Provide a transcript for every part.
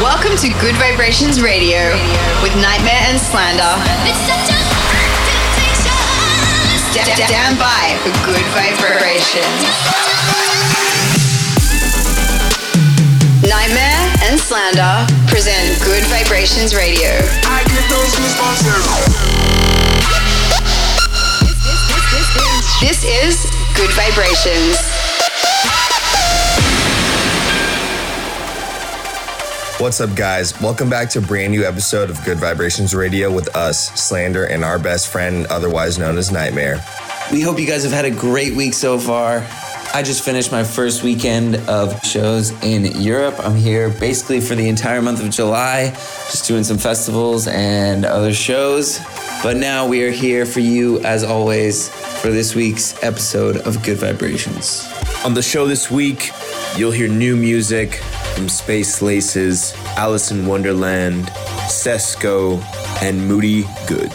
Welcome to Good Vibrations Radio with Nightmare and Slander. Stand by for Good Vibrations. Nightmare and Slander present Good Vibrations Radio. I get those This is Good Vibrations. What's up, guys? Welcome back to a brand new episode of Good Vibrations Radio with us, Slander, and our best friend, otherwise known as Nightmare. We hope you guys have had a great week so far. I just finished my first weekend of shows in Europe. I'm here basically for the entire month of July, just doing some festivals and other shows. But now we are here for you, as always, for this week's episode of Good Vibrations. On the show this week, you'll hear new music from Space Laces, Alison Wonderland, Sesco, and Moody Good.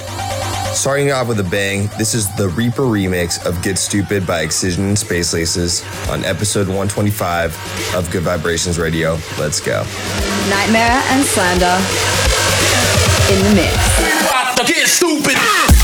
Starting off with a bang, this is the Reaper remix of Get Stupid by Excision and Space Laces on episode 125 of Good Vibrations Radio. Let's go. Nightmare and Slander in the mix. Get stupid.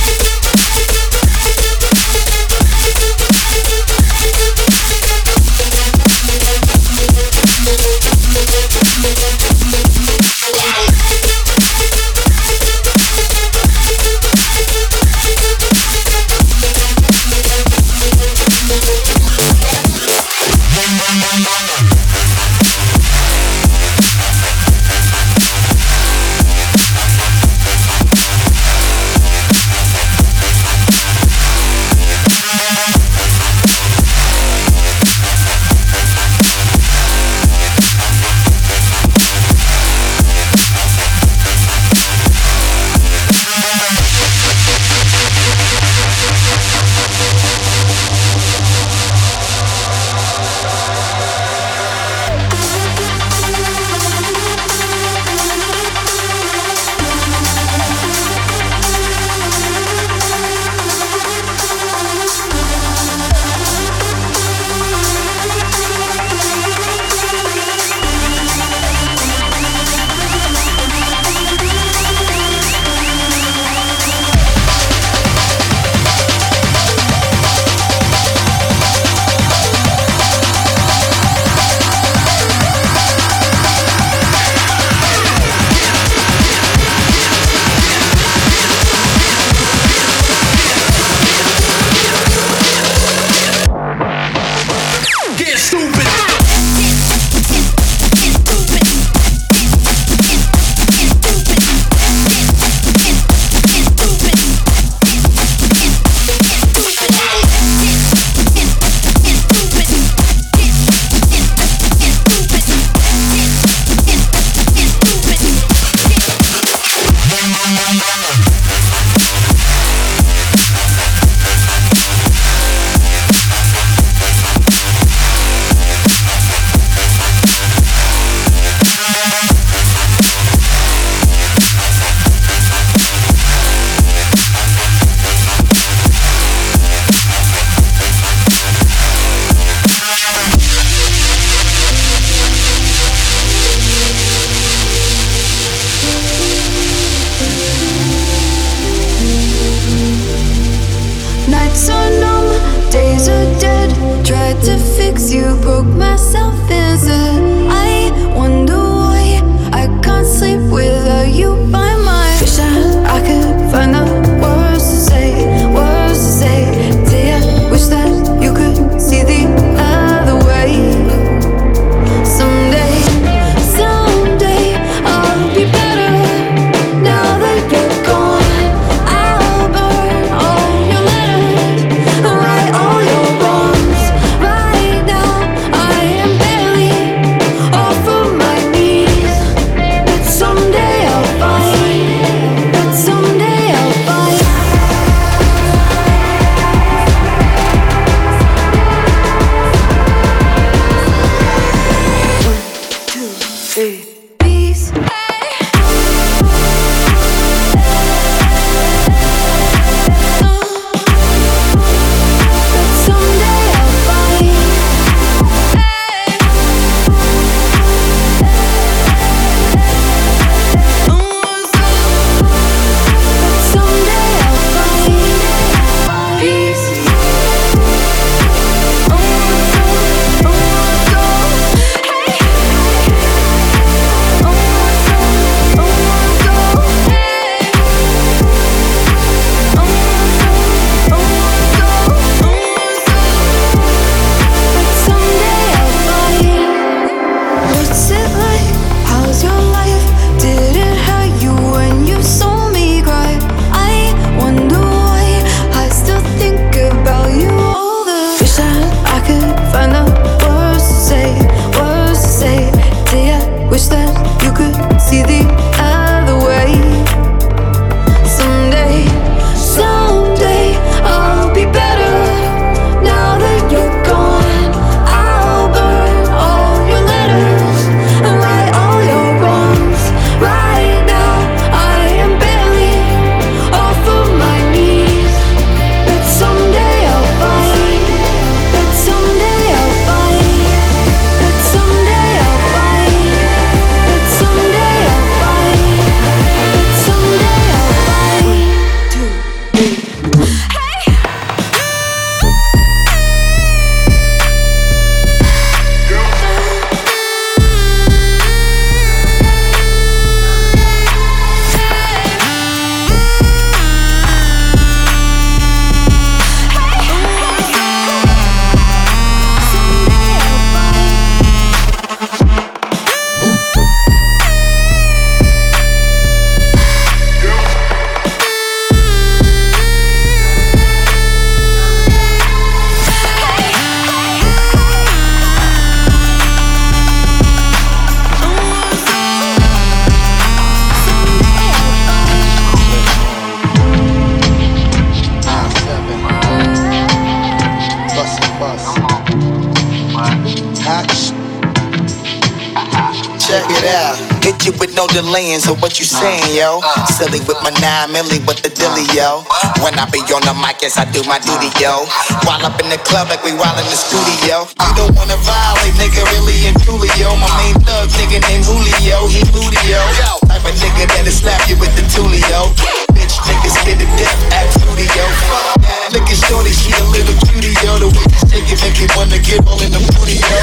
Check it out. Hit you with no delaying, so what you saying, yo? Silly with my nine milli, with the dilly, yo. When I be on the mic, yes, I do my duty, yo. While up in the club like we while in the studio. You don't wanna violate, nigga, really and truly, yo. My main thug, nigga named Julio, he yo. Type of nigga that'll slap you with the tulio. Bitch, niggas spit to death, at studio. Look at shorty, she a little cutie, yo. The way she shake it make me wanna get all in the booty, yo.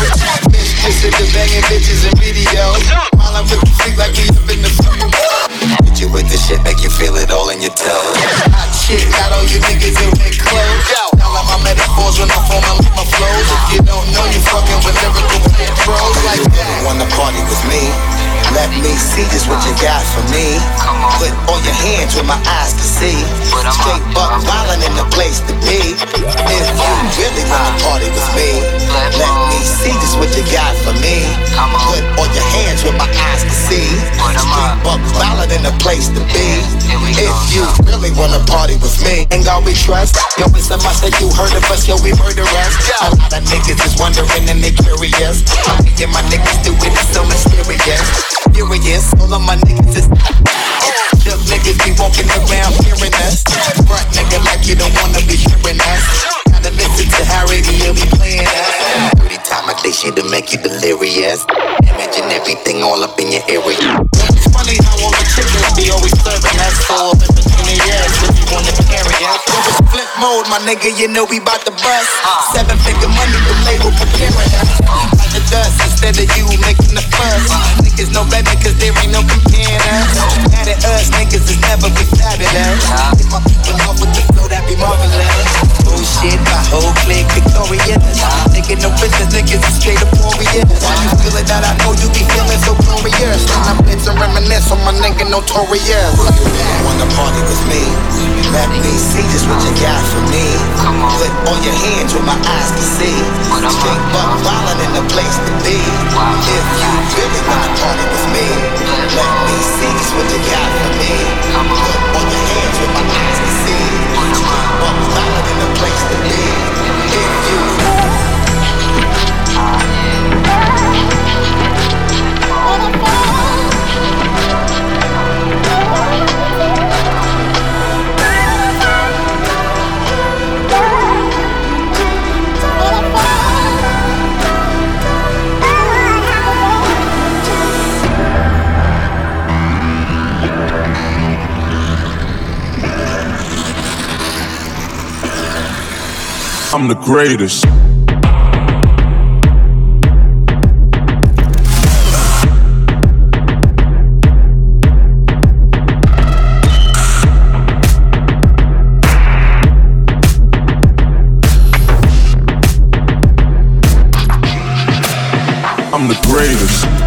Bitch, just in the banging bitches and videos. While I'm with the freak like we up in the studio. Hit you with the shit, make you feel it all in your toes. Hot shit, got all you niggas in red clothes. Now like my metaphors when I form my, my flows. If you don't know, you fucking with lyrical pros like that. Wanna party with me? Let me see just what you got for me. Put all your hands where my eyes can see. Straight buck violin in the place to be. If you really wanna party with me, let me see just what you got for me. Put all your hands where my eyes can see. Straight buck violin in the place to be. If you really wanna party with me, ain't God we trust. Yo, it's a must you heard of us, yo, we murder us. A lot of niggas is wondering and they curious. How me and my niggas do it, it's so mysterious. Furious, all of my niggas is Shook niggas be walking around hearing us. Front nigga like you don't wanna be hearing us. Gotta listen to how radio be playing. Every time I say shit to make you delirious. Imagine everything all up in your area. It's funny how all the chickens be always serving us. Up in between the years, if you wanna carry us. Yo, it's flip mode, my nigga, you know we bout to bust. Seven figure money, the label preparing us. Like the dust instead of you making the fuss. Niggas know better cause there ain't no comparing. Us, on my nigga notorious. Wanna party with me? Let me see just what you got for me. Put all your hands where my eyes can see. Straight buck violin in the place to be. If you really wanna party with me, let me see just what you got for me. Put all your hands where my eyes can see. Straight buck violin in the place to be. If you I'm the greatest. I'm the greatest.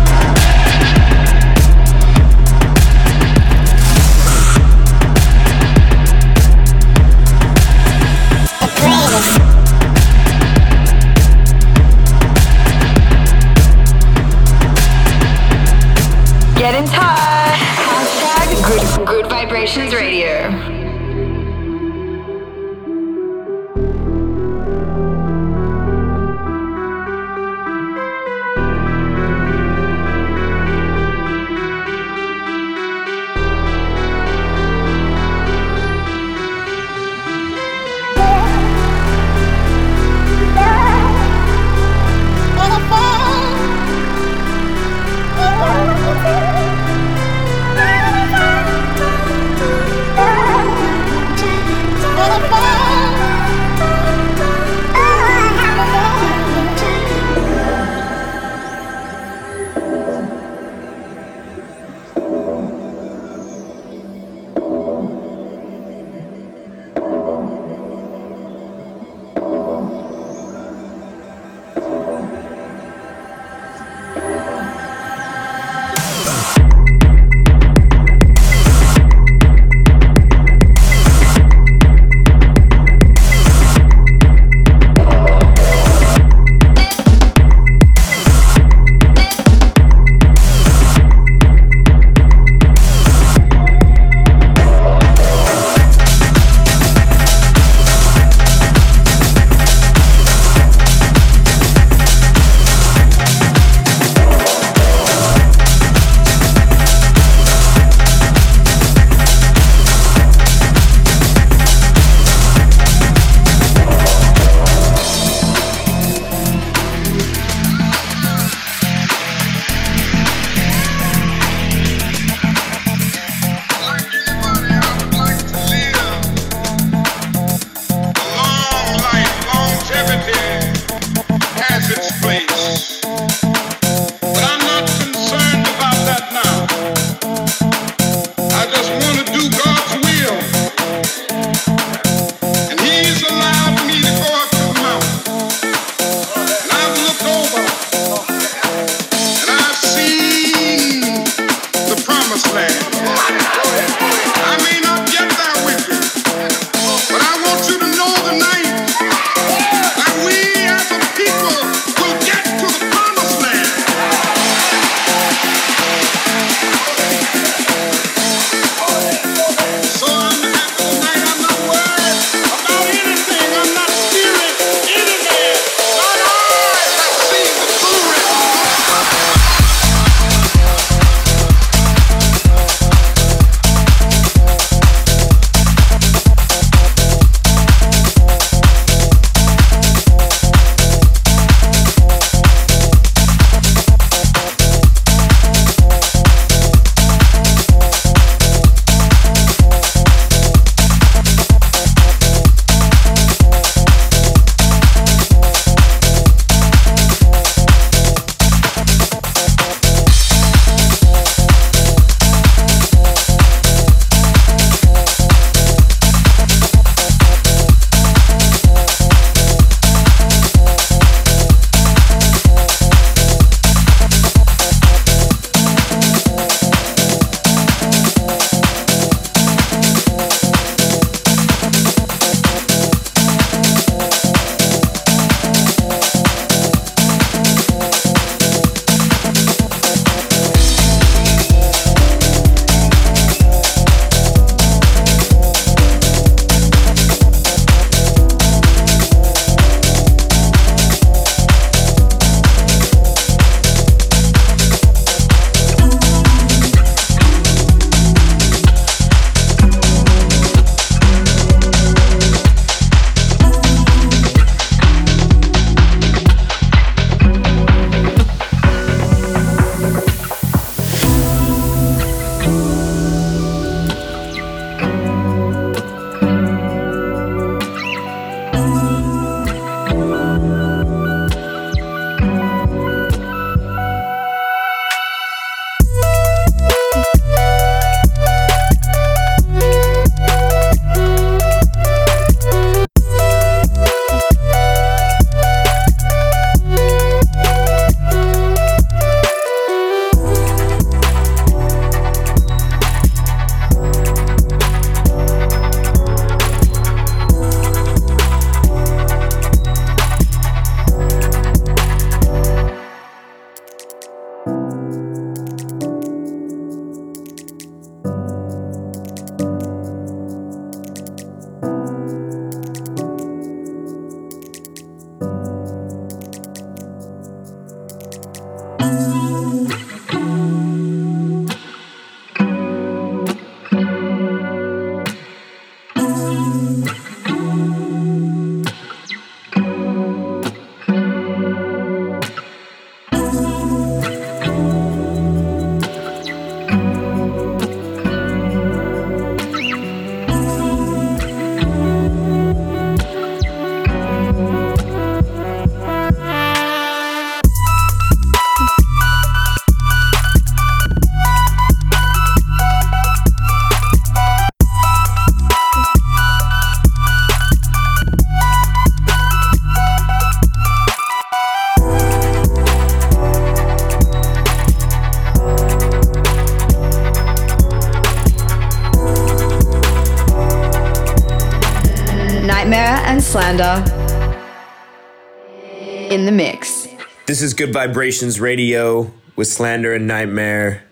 This is Good Vibrations Radio with Slander and Nightmare,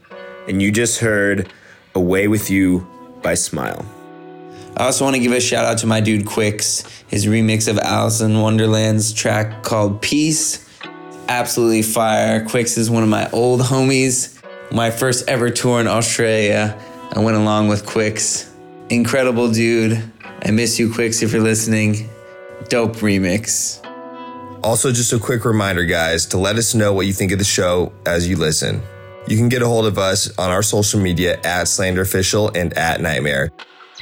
and you just heard Away with You by Smile. I also want to give a shout out to my dude QUIX, his remix of Alison Wonderland's track called Peace. Absolutely fire. QUIX is one of my old homies. My first ever tour in Australia, I went along with QUIX. Incredible dude. I miss you, QUIX, if you're listening. Dope remix. Also, just a quick reminder, guys, to let us know what you think of the show as you listen. You can get a hold of us on our social media at Slander Official and at Nightmare.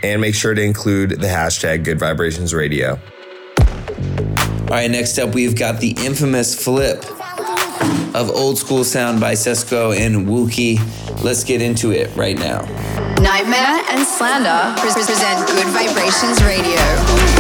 And make sure to include the hashtag Good Vibrations Radio. All right, next up, we've got the infamous flip of Old School Sound by Sesko and Wookie. Let's get into it right now. Nightmare and Slander pre- present Good Vibrations Radio.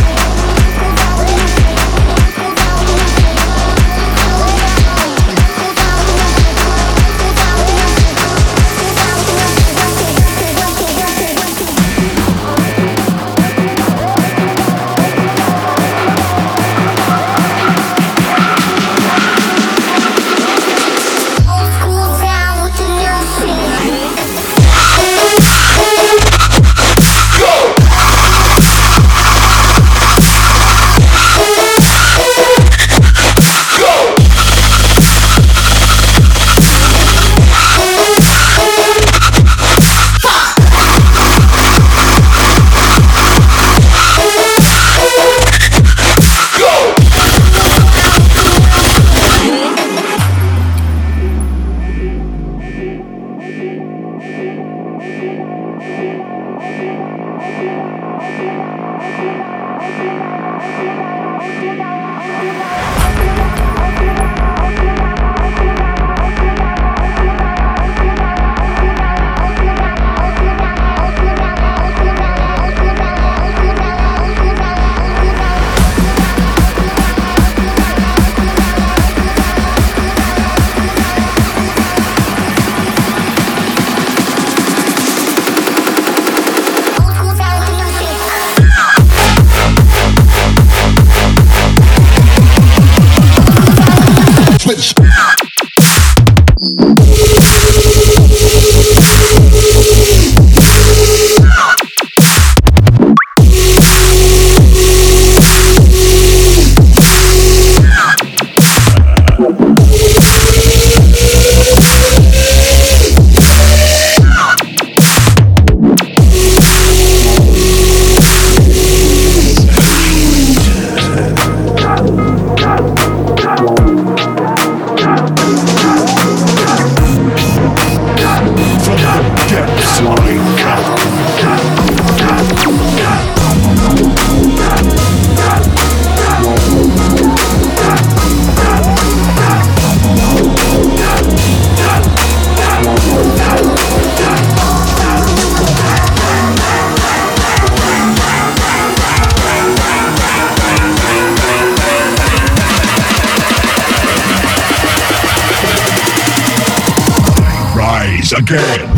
Again.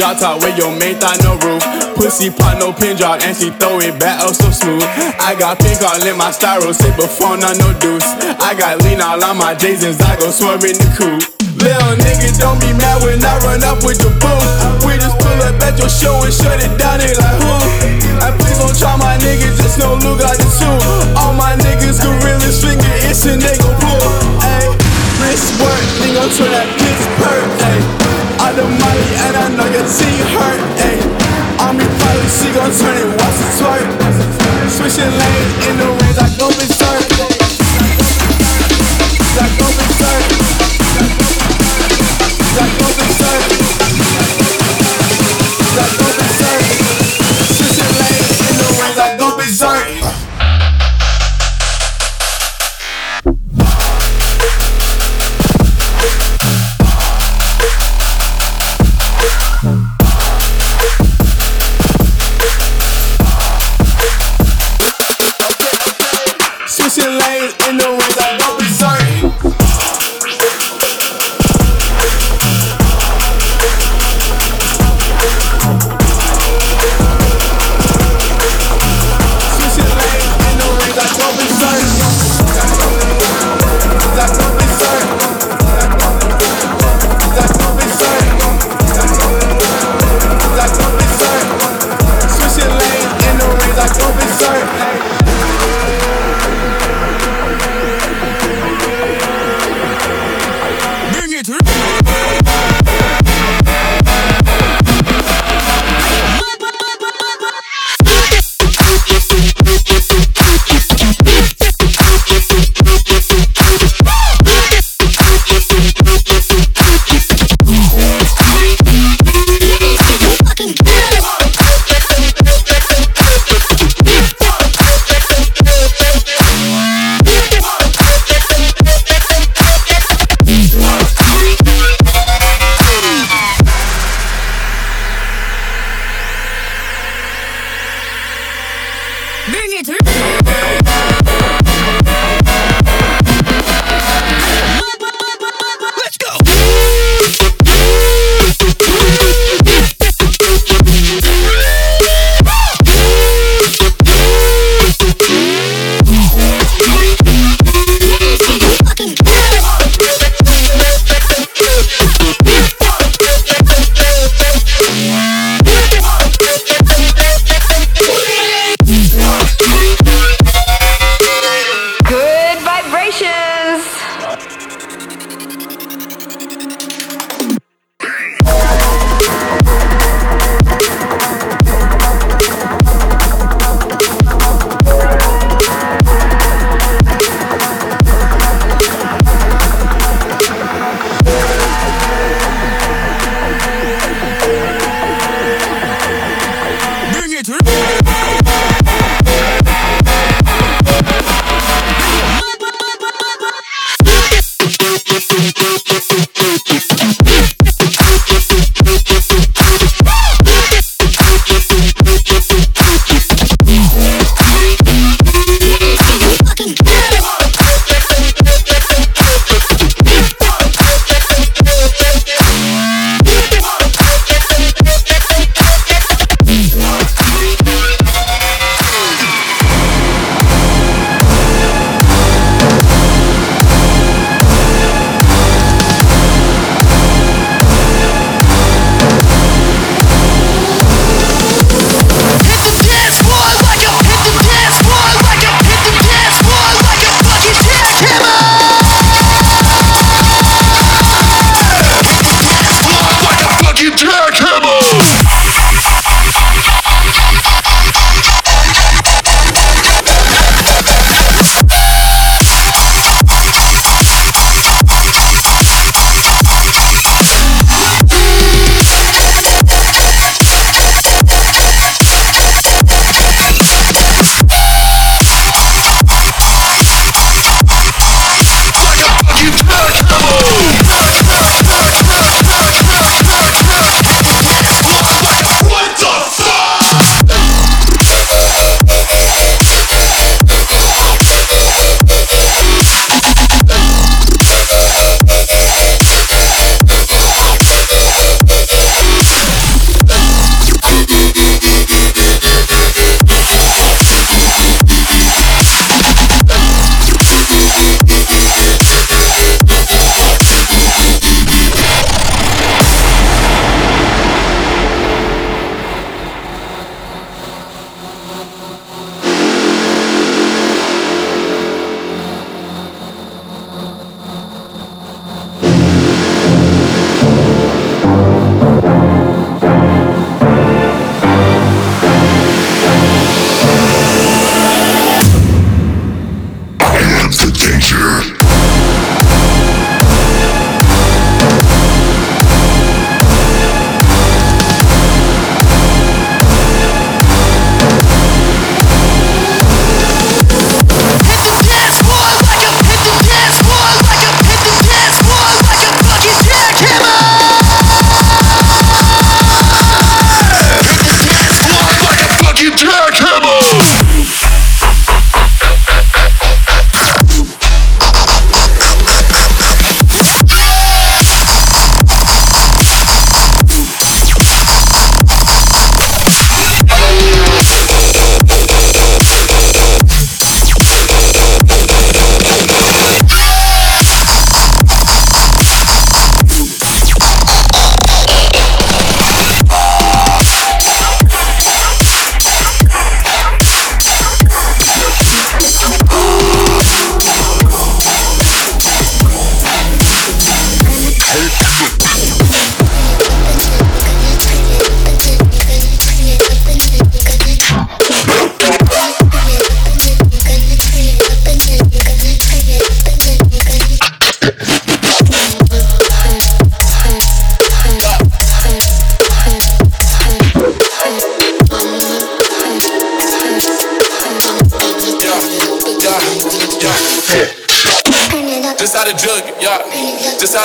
Drop top with your main thigh, no roof. Pussy pop, no pin drop, and she throw it back up so smooth. I got pink all in my styro, sit before not no deuce. I got lean all on my Jasons, I go swerve in the coupe. Little nigga, don't be mad when I run up with your boo. We just pull up at your show and shut it down, they like who? And please don't try my niggas, just no look like the two. All my niggas, gorillas, finger it's a nigga pull. Ayy, wrist work, nigga, turn that bitch birthday. all the money and I know see her, ayy. I'm your pilot, she gon' turn it white.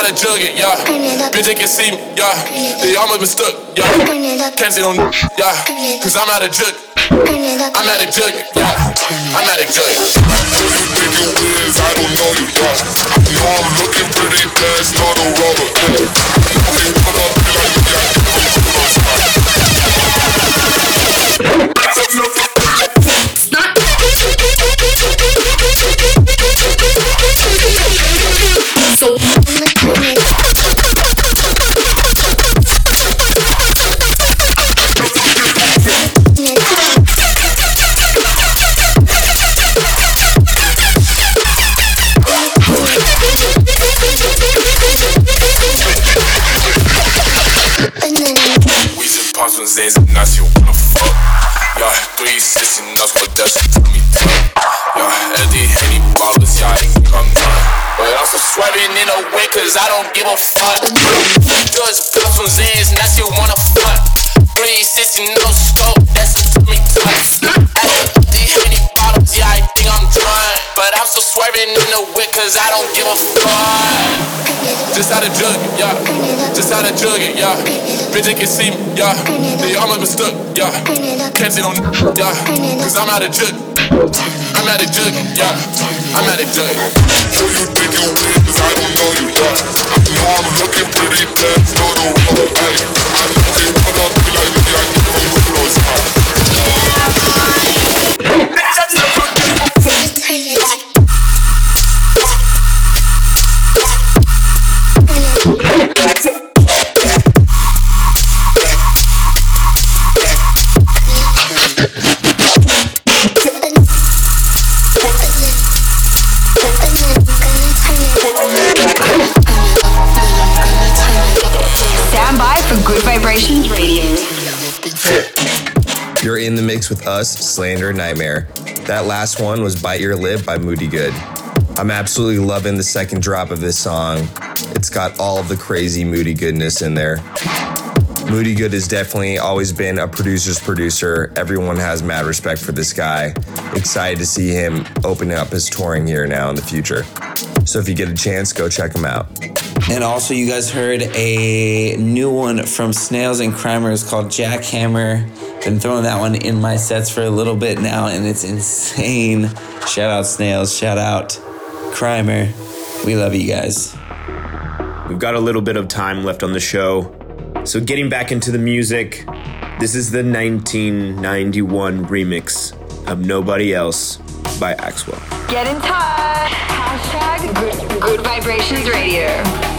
Just how to jug it, yeah. Bitch, they can see me, yeah. They almost been stuck, yeah. Can't sit on, yeah. Cause I'm out of jug. I'm out of jug, yeah. I'm out of jug. Who you think you is? I don't know you, yeah. You know I'm looking pretty fast, not a rubber, yeah. Hey, what up, like, I don't give a fuck. Just pops when Zays and Nazi wanna fuck. Three sixty no scope, that's to me tuck. Eddie, bottles, yeah, I think I'm done. But I'm so swerving in a way cause I don't give a fuck. Just how to jug it, yeah. Just how to jug it, yeah. Bitch, they can see me, yeah. They almost stuck, yeah. Can't sit on, yeah. Cause I'm out of jug. I'm out a jug, yeah. I'm out of jug. Who you think you is? I don't know you, yeah. Know I'm looking pretty fast, not a rubber, hey. Be like, yeah. Stand With us, Slander Nightmare. That last one was Bite Your Lip by Moody Good. I'm absolutely loving the second drop of this song. It's got all of the crazy Moody goodness in there. Moody Good has definitely always been a producer's producer. Everyone has mad respect for this guy. Excited to see him open up his touring here now in the future. So if you get a chance, go check him out. And also, you guys heard a new one from Snails and Crimers called Jackhammer. Been throwing that one in my sets for a little bit now, and it's insane. Shout out Snails, shout out Crimer. We love you guys. We've got a little bit of time left on the show. So, getting back into the music, this is the 1991 remix of Nobody Else by Axwell. Get in touch. Hashtag Good, Good Vibrations Radio.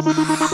ありがとうござい。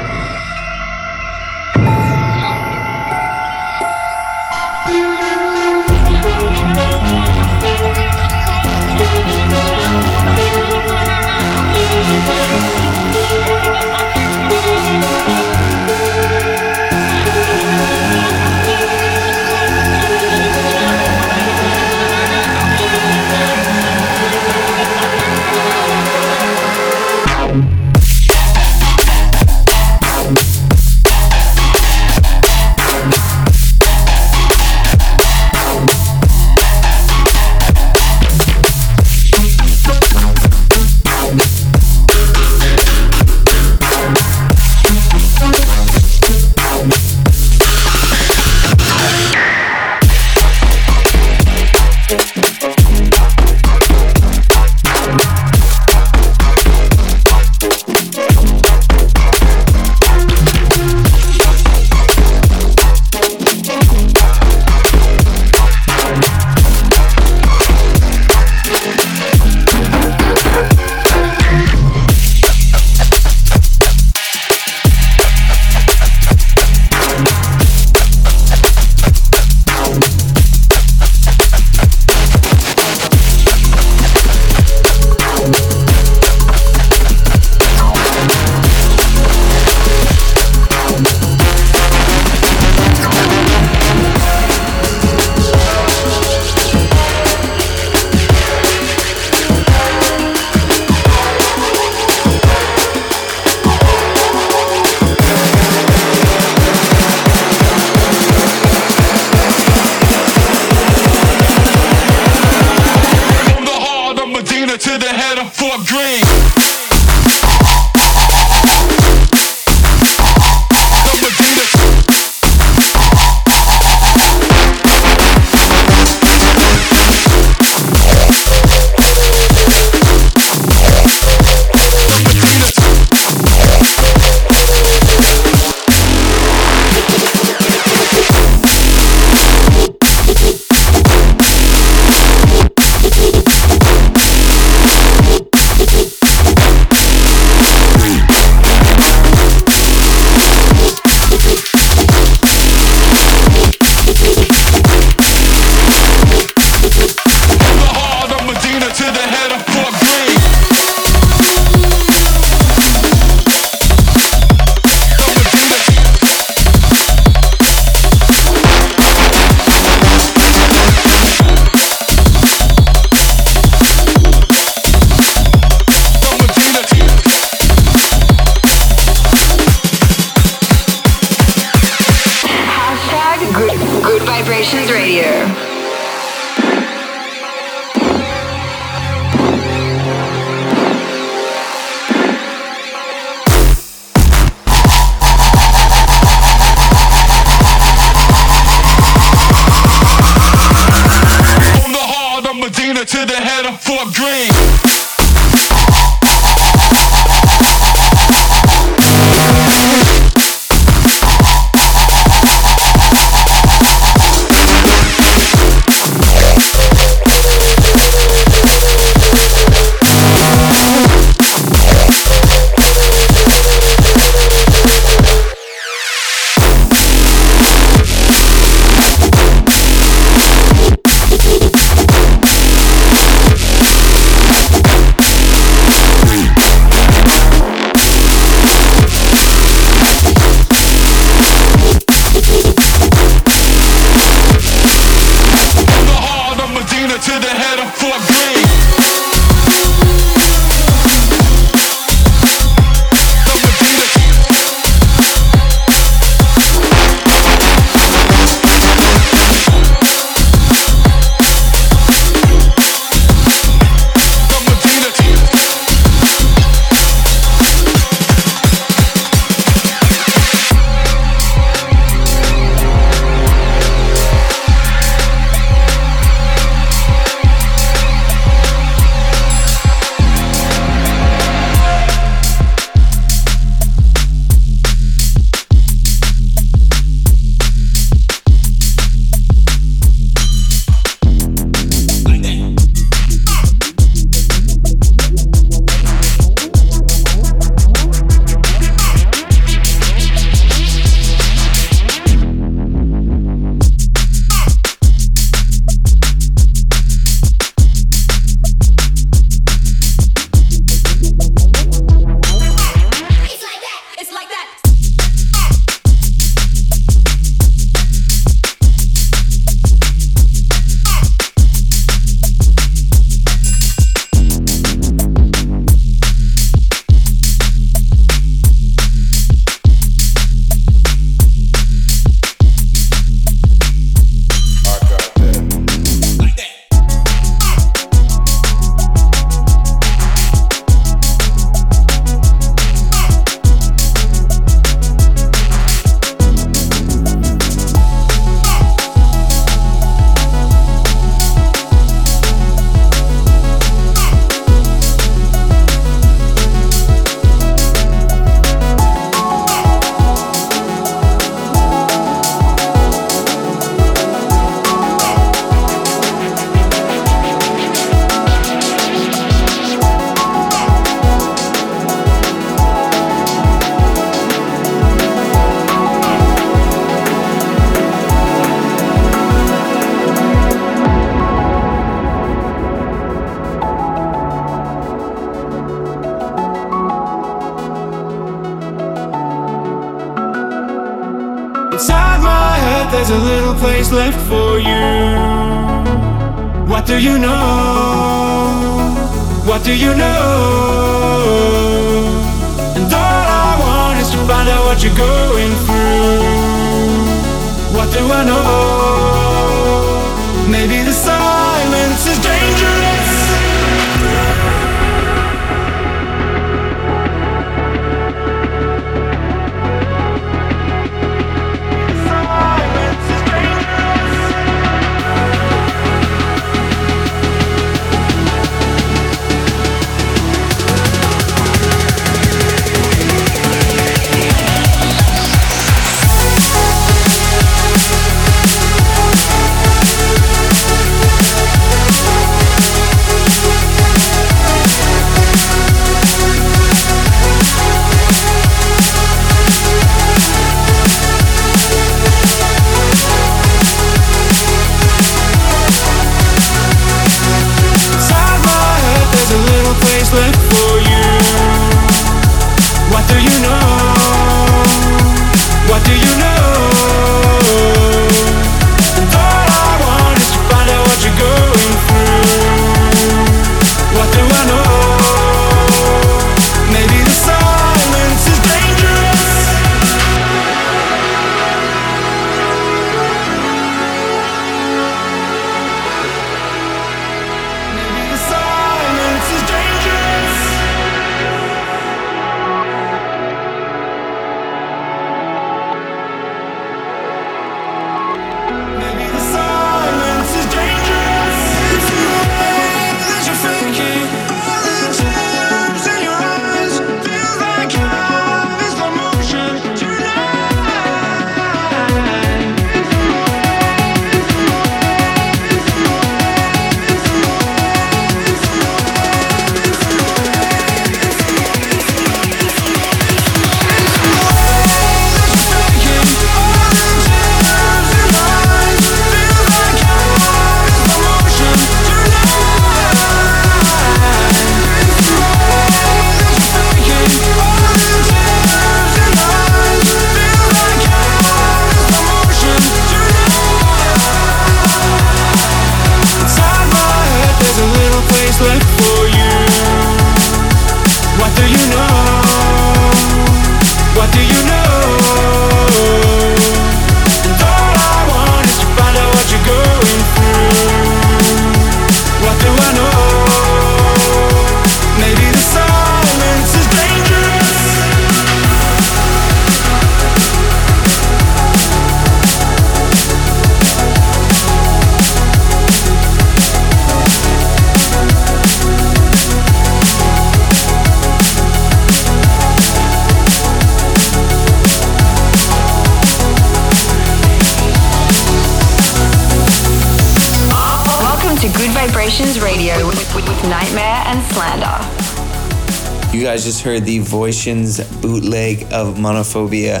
Just heard the Voitions bootleg of Monophobia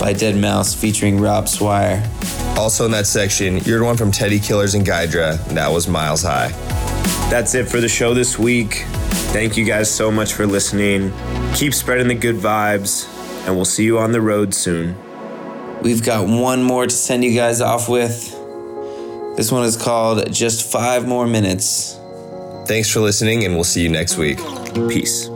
by deadmau5 featuring Rob Swire. Also in that section, you're the one from Teddy Killerz and Gydra. and That was Miles High. That's it for the show this week. Thank you guys so much for listening. Keep spreading the good vibes, and we'll see you on the road soon. We've got one more to send you guys off with. This one is called Just Five More Minutes. Thanks for listening, and we'll see you next week. Peace.